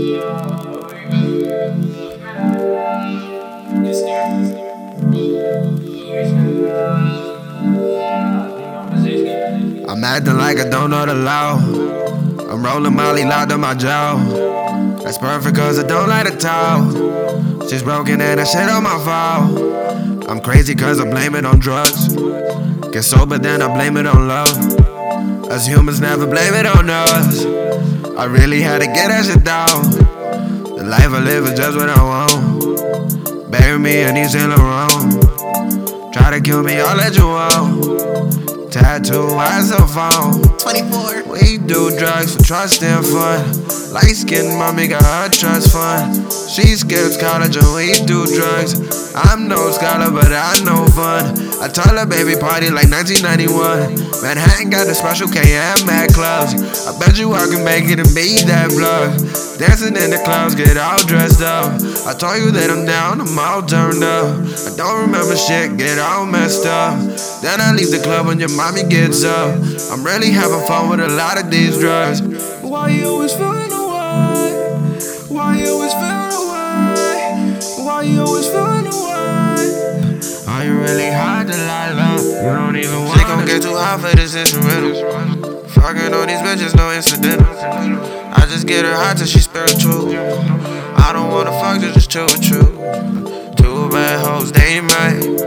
I'm acting like I don't know the law. I'm rolling Molly locked in my jaw. That's perfect cause I don't like to talk. She's broken and I shit on my fault. I'm crazy cause I blame it on drugs. Get sober, then I blame it on love. Us humans never blame it on us. I really had to get that shit down. The life I live is just what I want. Bury me in East Laurent. Try to kill me, I'll let you out. Tattoo, eyes a phone. 24. We do drugs for trust and fun. Light skinned mommy got her trust fund. She skips college and we do drugs. I'm no scholar, but I know fun. I told her baby party like 1991. Manhattan got the special KM at clubs. I bet you I can make it and be that plug. Dancing in the clouds, get all dressed up. I told you that I'm down, I'm all turned up. I don't remember shit, get all messed up. Then I leave the club when your mommy gets up. I'm really having fun with a lot of these drugs. Get too hot for this instrumental. Fucking on these bitches, no incidental. I just get her hot till she spiritual. I don't wanna fuck, just chill with you. Two bad hoes, they mate.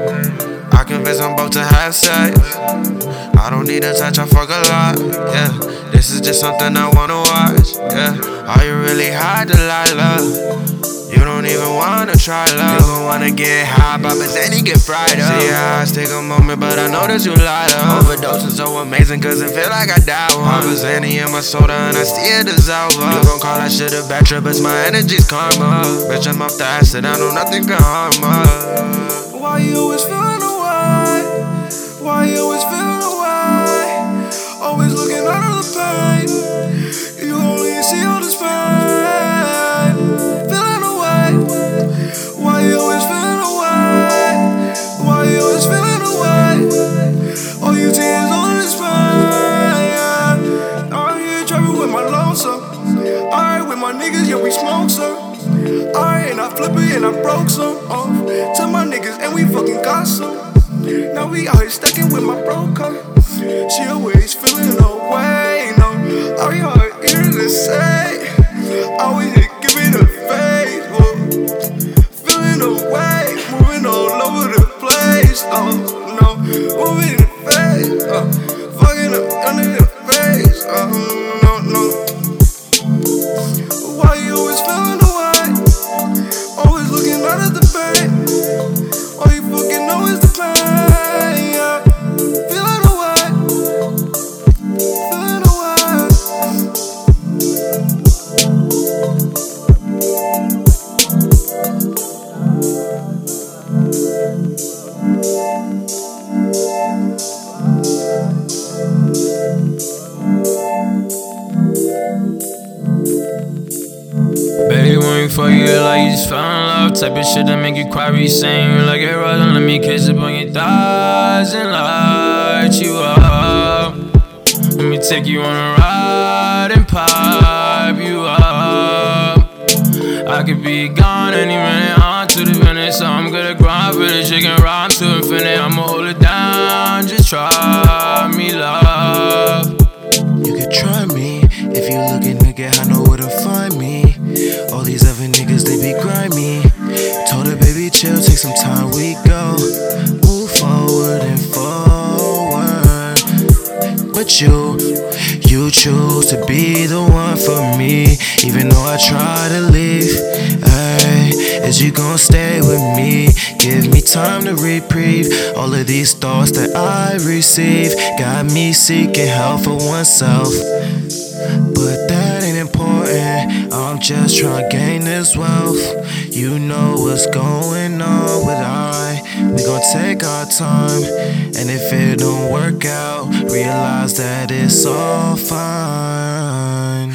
I convince them both to have sex. I don't need a touch, I fuck a lot. Yeah, this is just something I wanna watch. Yeah, are you really lie, love? You don't even wanna try love. You gon' wanna get high, but then you get fried up. See, I take a moment, but I know that you lied up. Overdose is so amazing, cause it feel like I died one. I Zanny in my soda, and I still dissolve up. You gon' call that shit a bad trip, it's my energy's karma. Bitch, I'm off the acid, I know nothing can harm us. Why you always feeling away? Why you we smoke some. Alright, and I flip it and I broke some off. To my niggas, and we fucking got some. Now we out here stacking with my broker. All you fucking know is the pain. Baby, when you like you just fell in love. Type of shit that make you cry, be saying you like it right Let me kiss up on your thighs and light you up. Let me take you on a ride and pipe you up. I could be gone any minute, on to the finish So I'm gonna grind for the chicken, rhyme to infinite I'ma hold it down, just try me, love. You could try me. If you looking to get high, know chill, take some time, we go. Move forward and forward. But you, you choose to be the one for me. Even though I try to leave, ay, is you gon' stay with me? Give me time to reprieve. All of these thoughts that I receive got me seeking help for oneself. But that just trying to gain this wealth. You know what's going on with I. We gon' take our time. And if it don't work out, realize that it's all fine.